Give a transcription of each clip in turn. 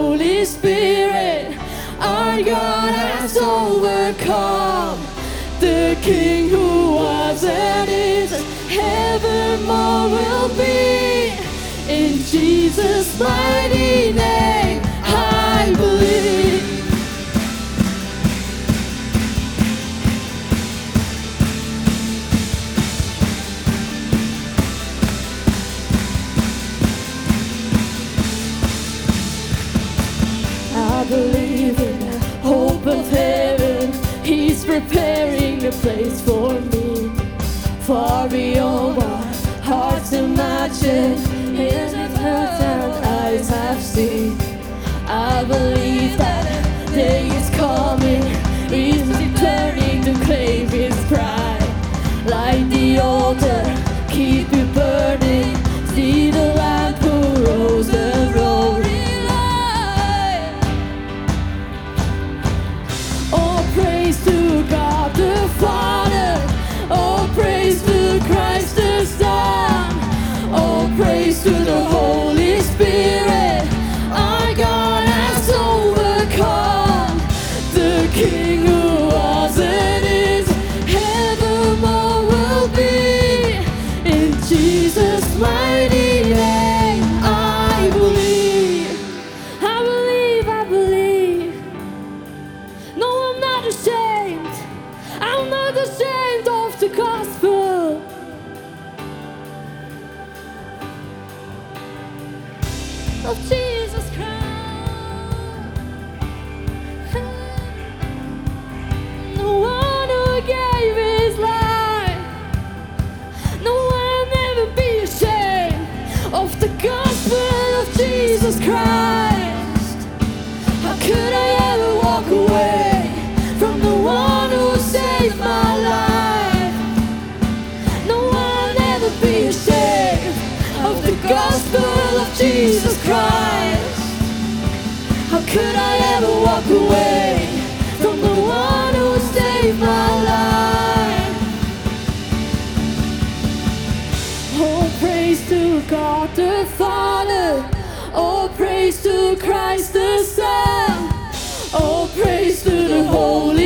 Holy Spirit, our God has overcome. The King who was and is, heaven more will be. In Jesus' mighty name. a place for me. Far beyond what hearts imagine, is with her that eyes have seen. I believe that day is coming, is declaring to claim his pride. Like the altar, keep it burning. be saved of the gospel of Jesus Christ. How could I ever walk away from the one who saved my life? Oh, praise to God the Father. Oh, praise to Christ the Son. Oh, praise to the Holy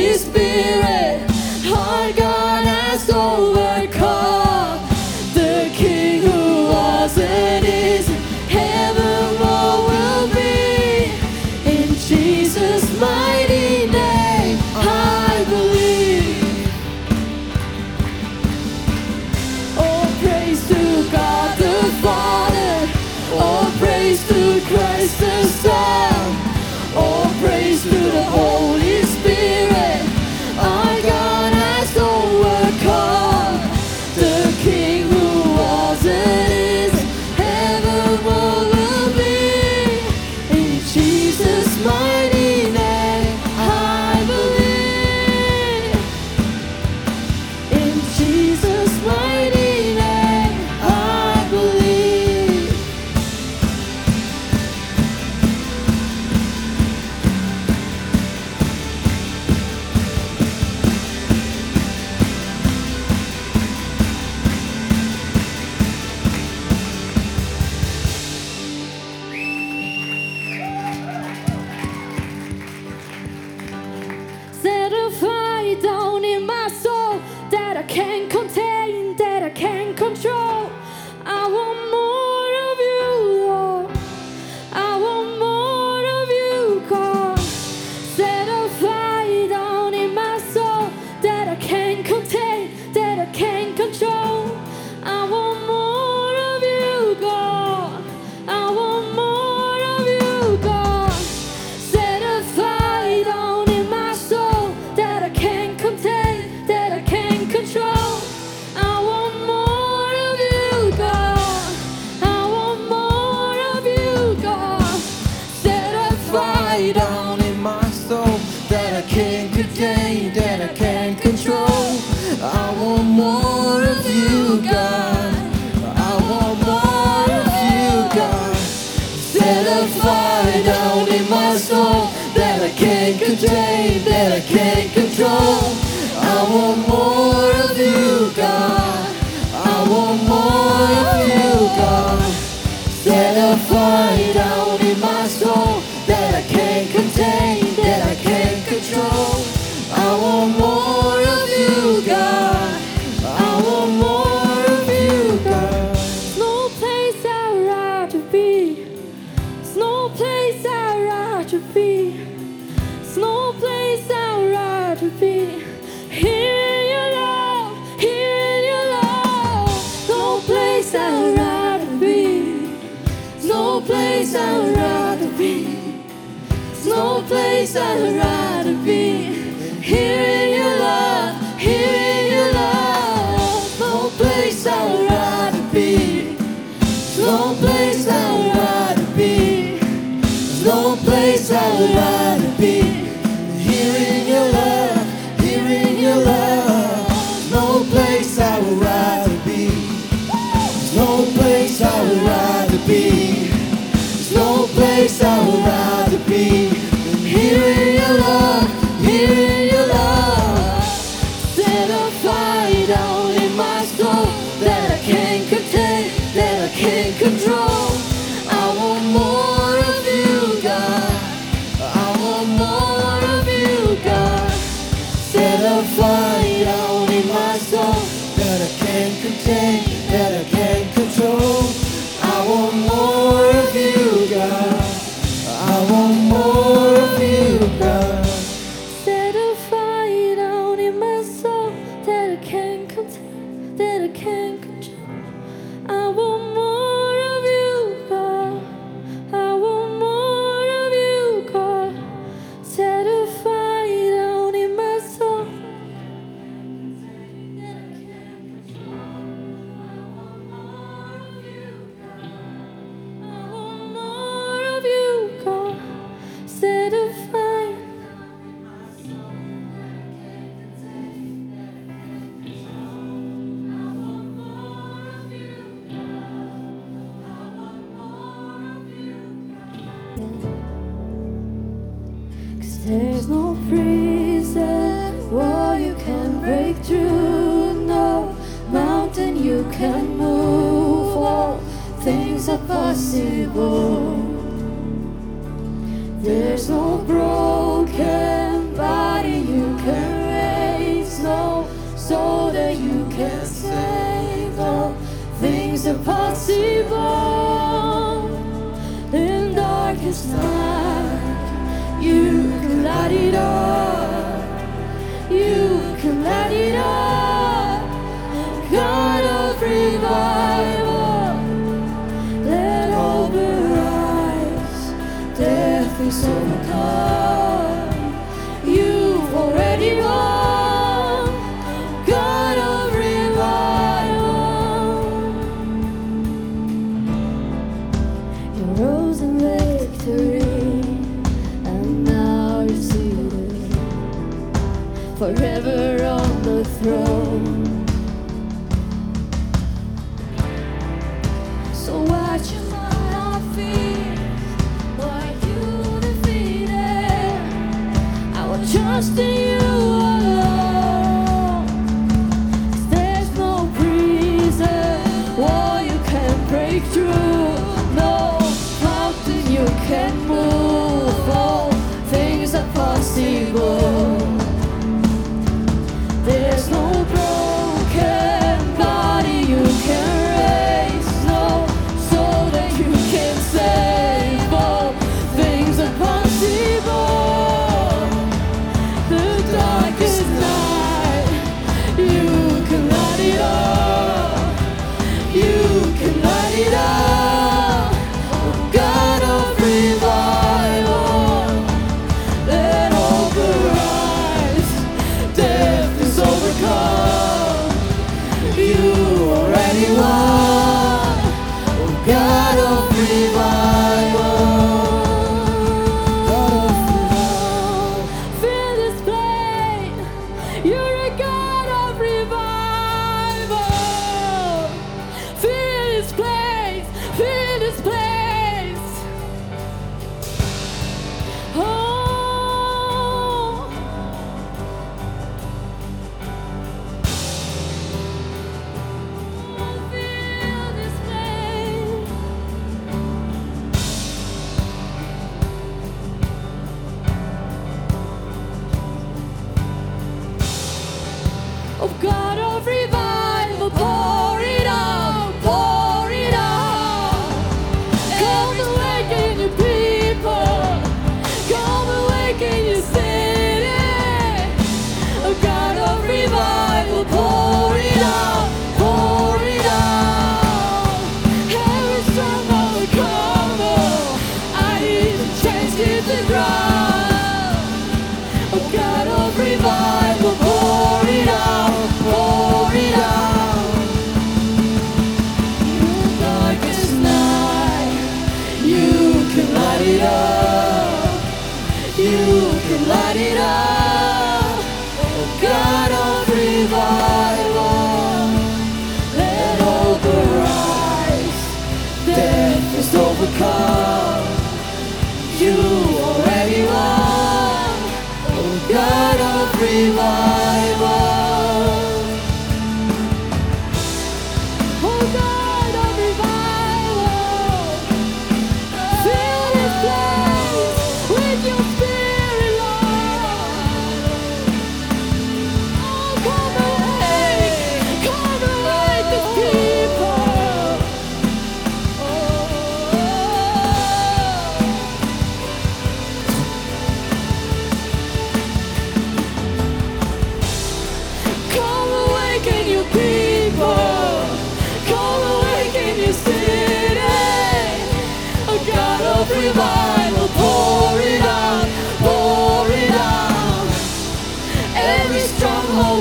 place I would rather be. There's no place I would rather be. Here in your love, here in your love. No place I would rather be. There's no place I would rather be. There's no place I would rather be.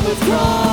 overthrown.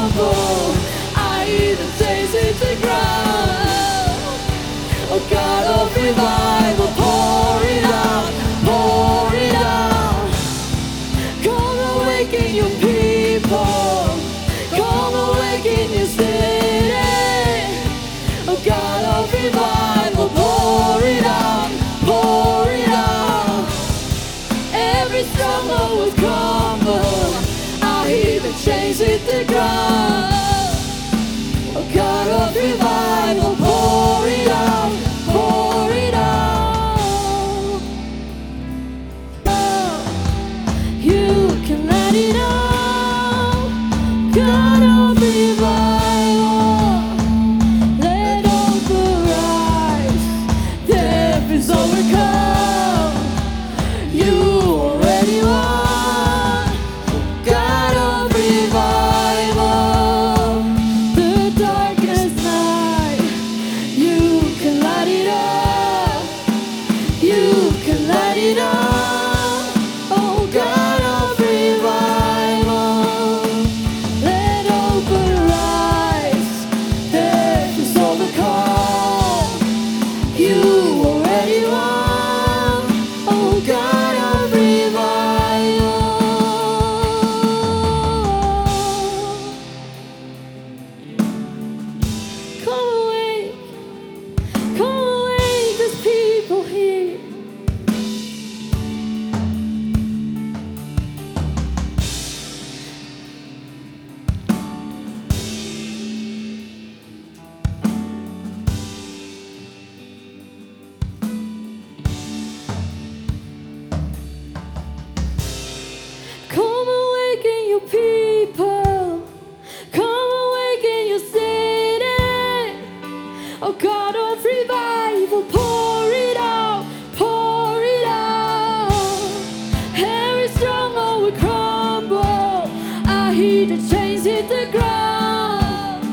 He the chains hit the ground.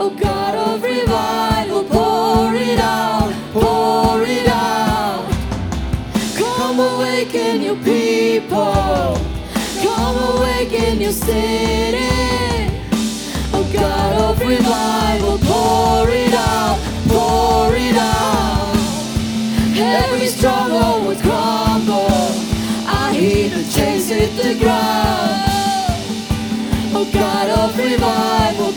Oh God of revival, pour it out, pour it out. Come awaken your people. Come awaken your city. Oh God of revival, pour it out, pour it out. Every stronghold would crumble. I hear the chains hit the ground. O God of revival,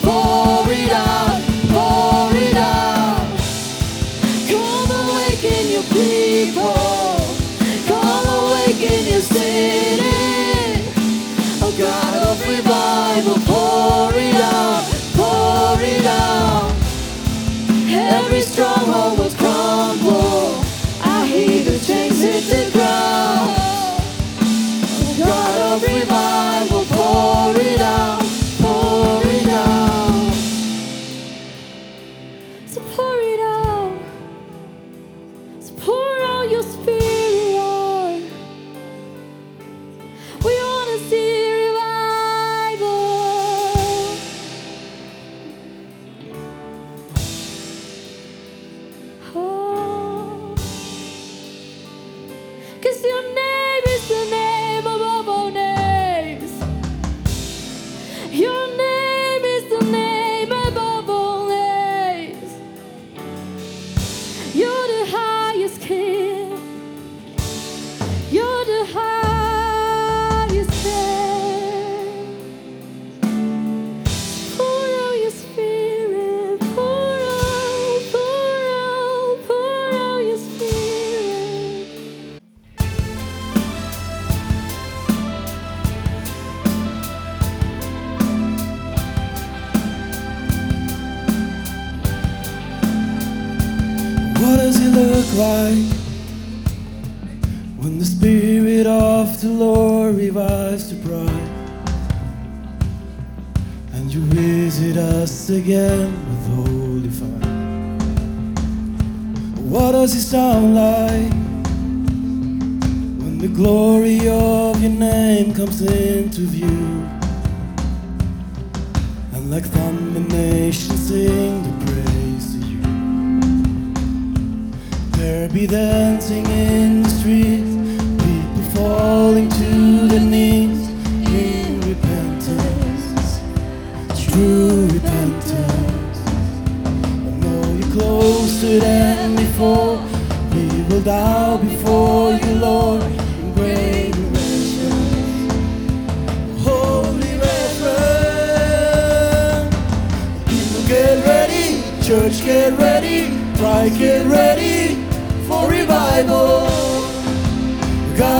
What does it look like when the Spirit of the Lord revives the bride? And you visit us again with holy fire. What does it sound like when the glory of your name comes into view? And like thunder nations sing There be dancing in the streets, people falling to their knees in repentance, true repentance. I know you're closer than before. We will bow before you, Lord, in great reverence. Holy reverence. People get ready, church get ready, bride get ready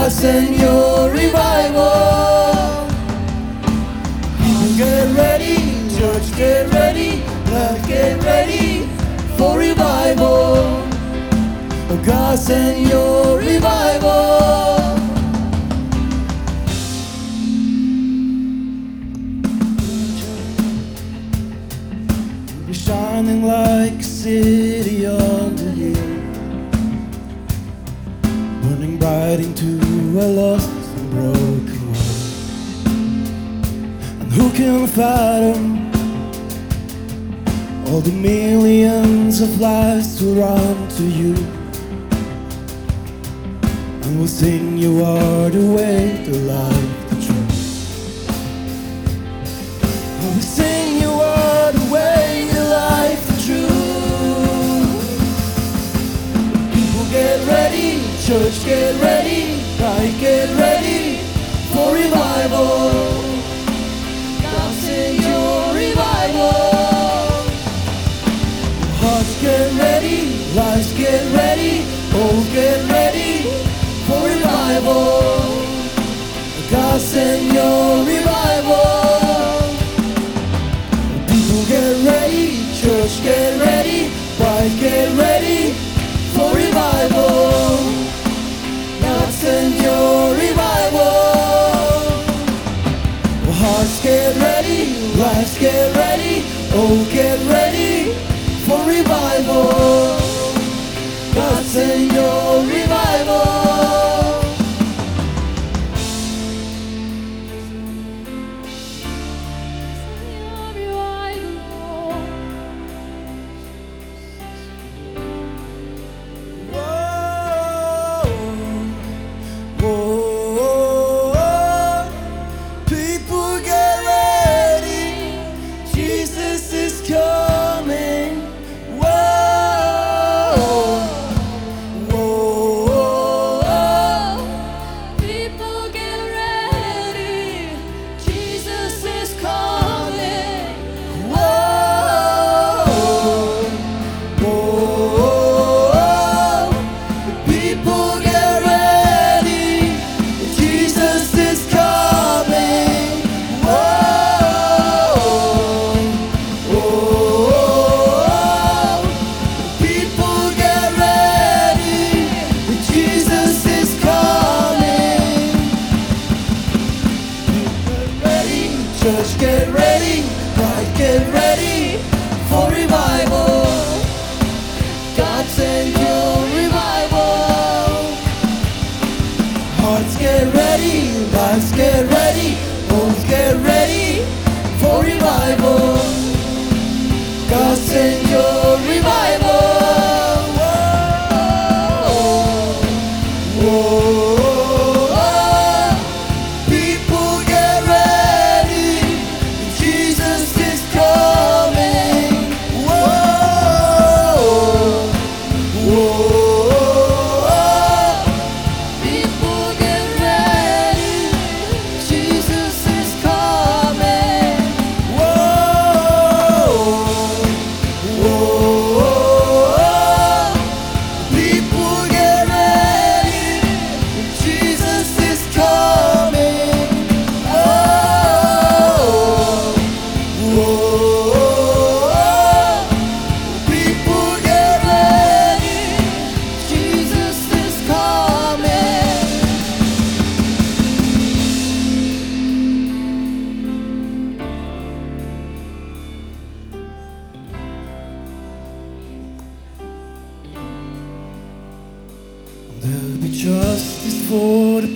God send your revival. Get ready, church get ready, love get ready for revival. God send your revival. You'll be shining like a city a lost and broken world. And who can fathom all the millions of lives to run to you? And we'll sing you are the way, the life, the truth. And we sing you are the way, the life, the truth. People get ready, church get ready, bride get ready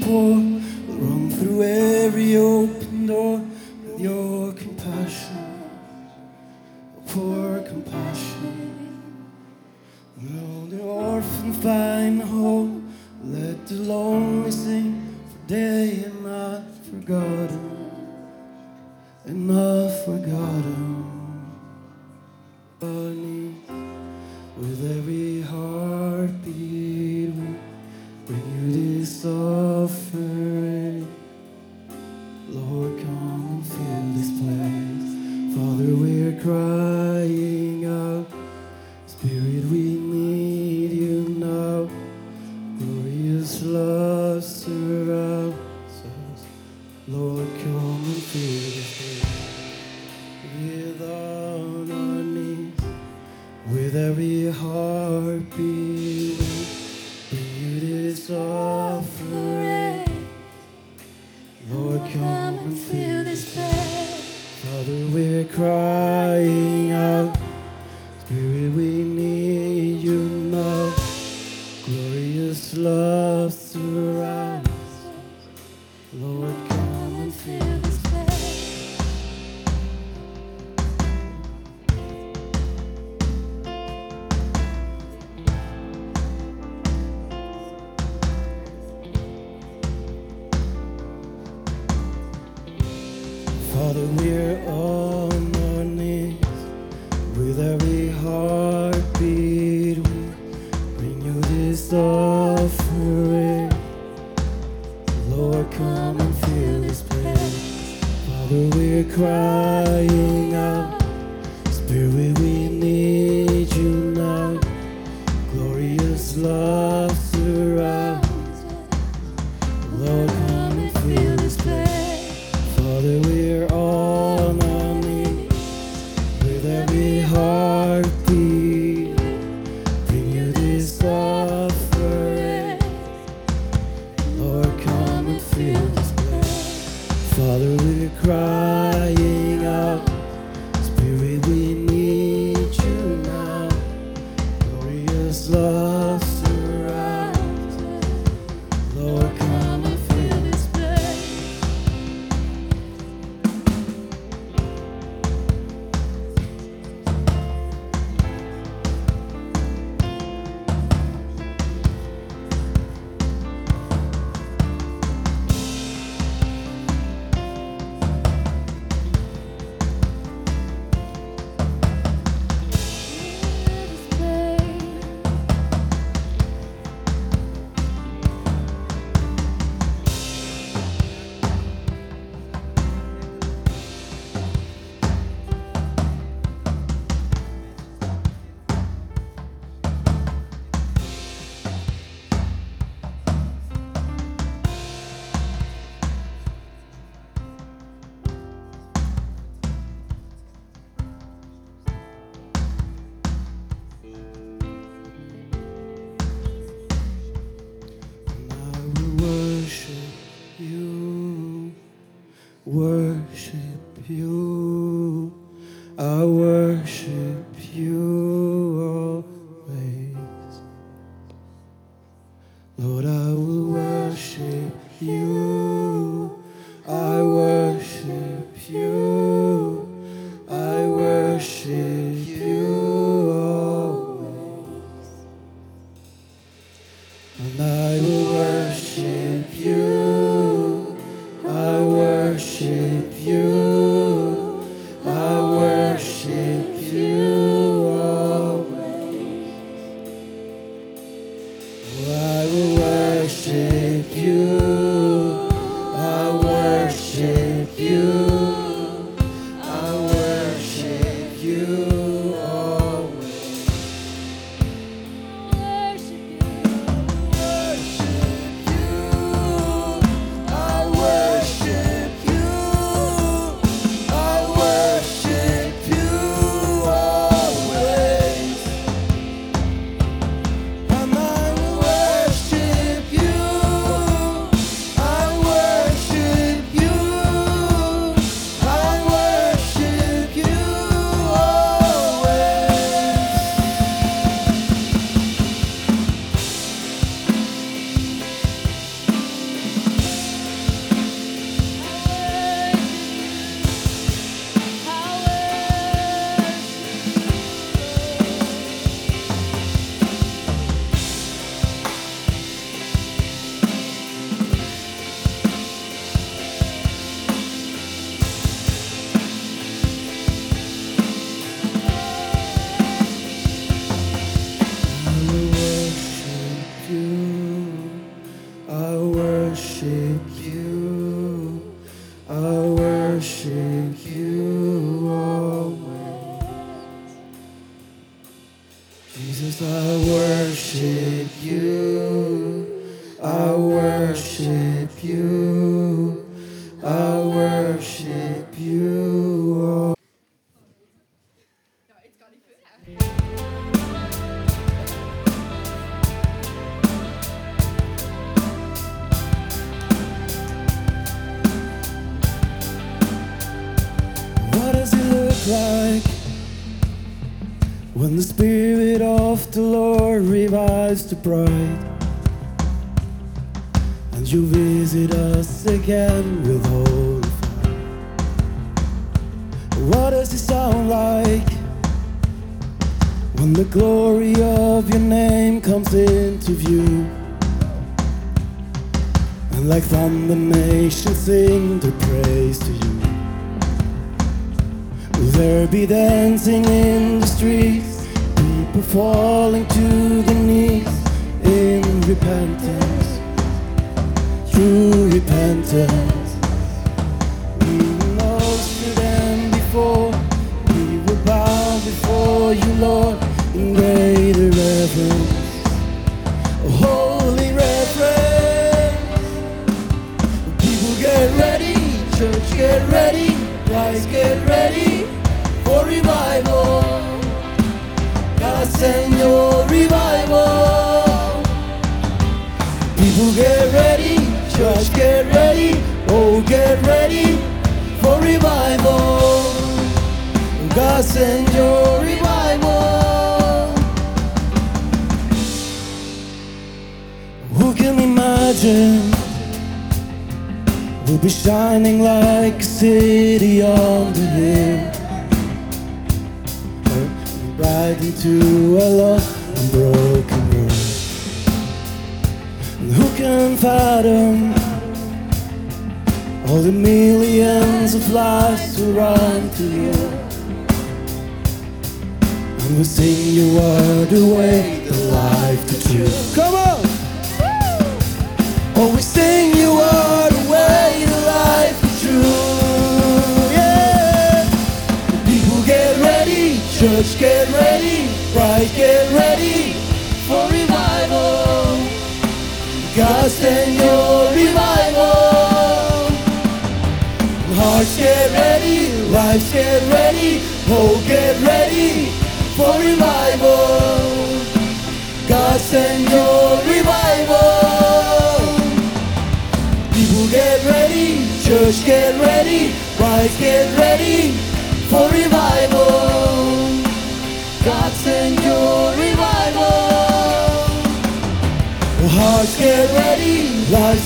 poor, will run through every open door with your compassion, pour compassion. Will the orphan find a home? Let the lonely sing for day and not forgotten, and not forgotten. Father, we're crying out. Spirit, we need you now. Glorious love surrounds. you. And like thunder nations sing their praise to you. Will there be dancing in the streets? People falling to their knees in repentance, true repentance. We know than before. We will bow before you, Lord, in greater reverence. Get ready, guys get ready for revival. God send your revival. People get ready, church get ready, oh get ready for revival. God send your revival. Who can imagine? We'll be shining like a city on the hill. Right into a lost and broken world. And who can fathom all the millions of lives who run to you? And we sing you are the way, the life, the truth. Come on! Oh, we sing you are the church get ready, bride get ready for revival. God send your revival. Hearts get ready, lives get ready, hope get ready for revival. God send your revival. People get ready, church get ready, rise get ready for revival.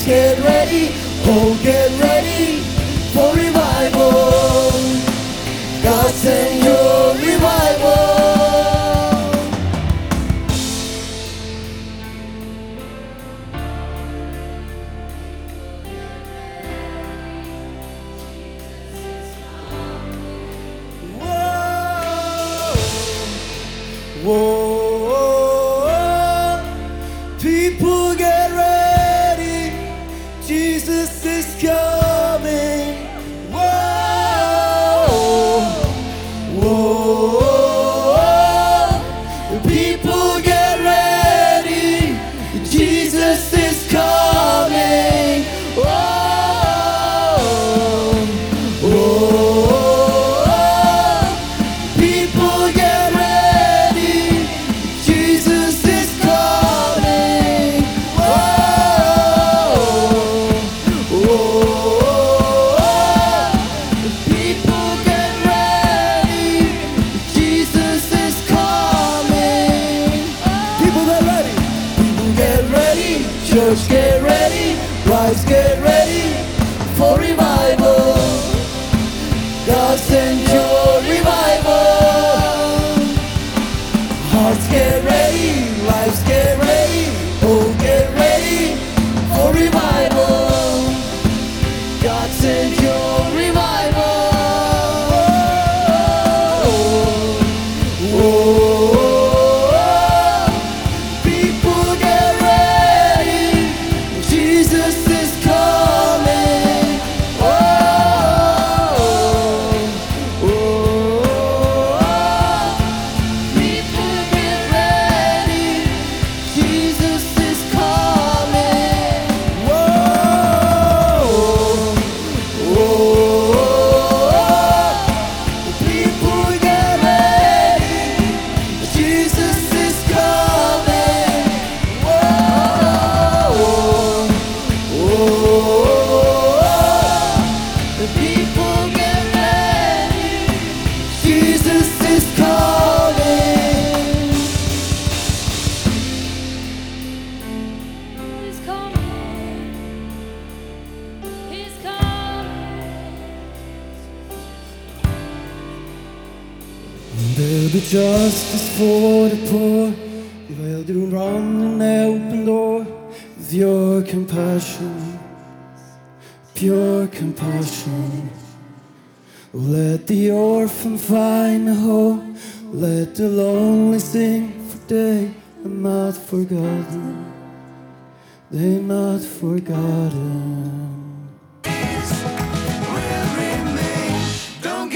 Get ready, hope get ready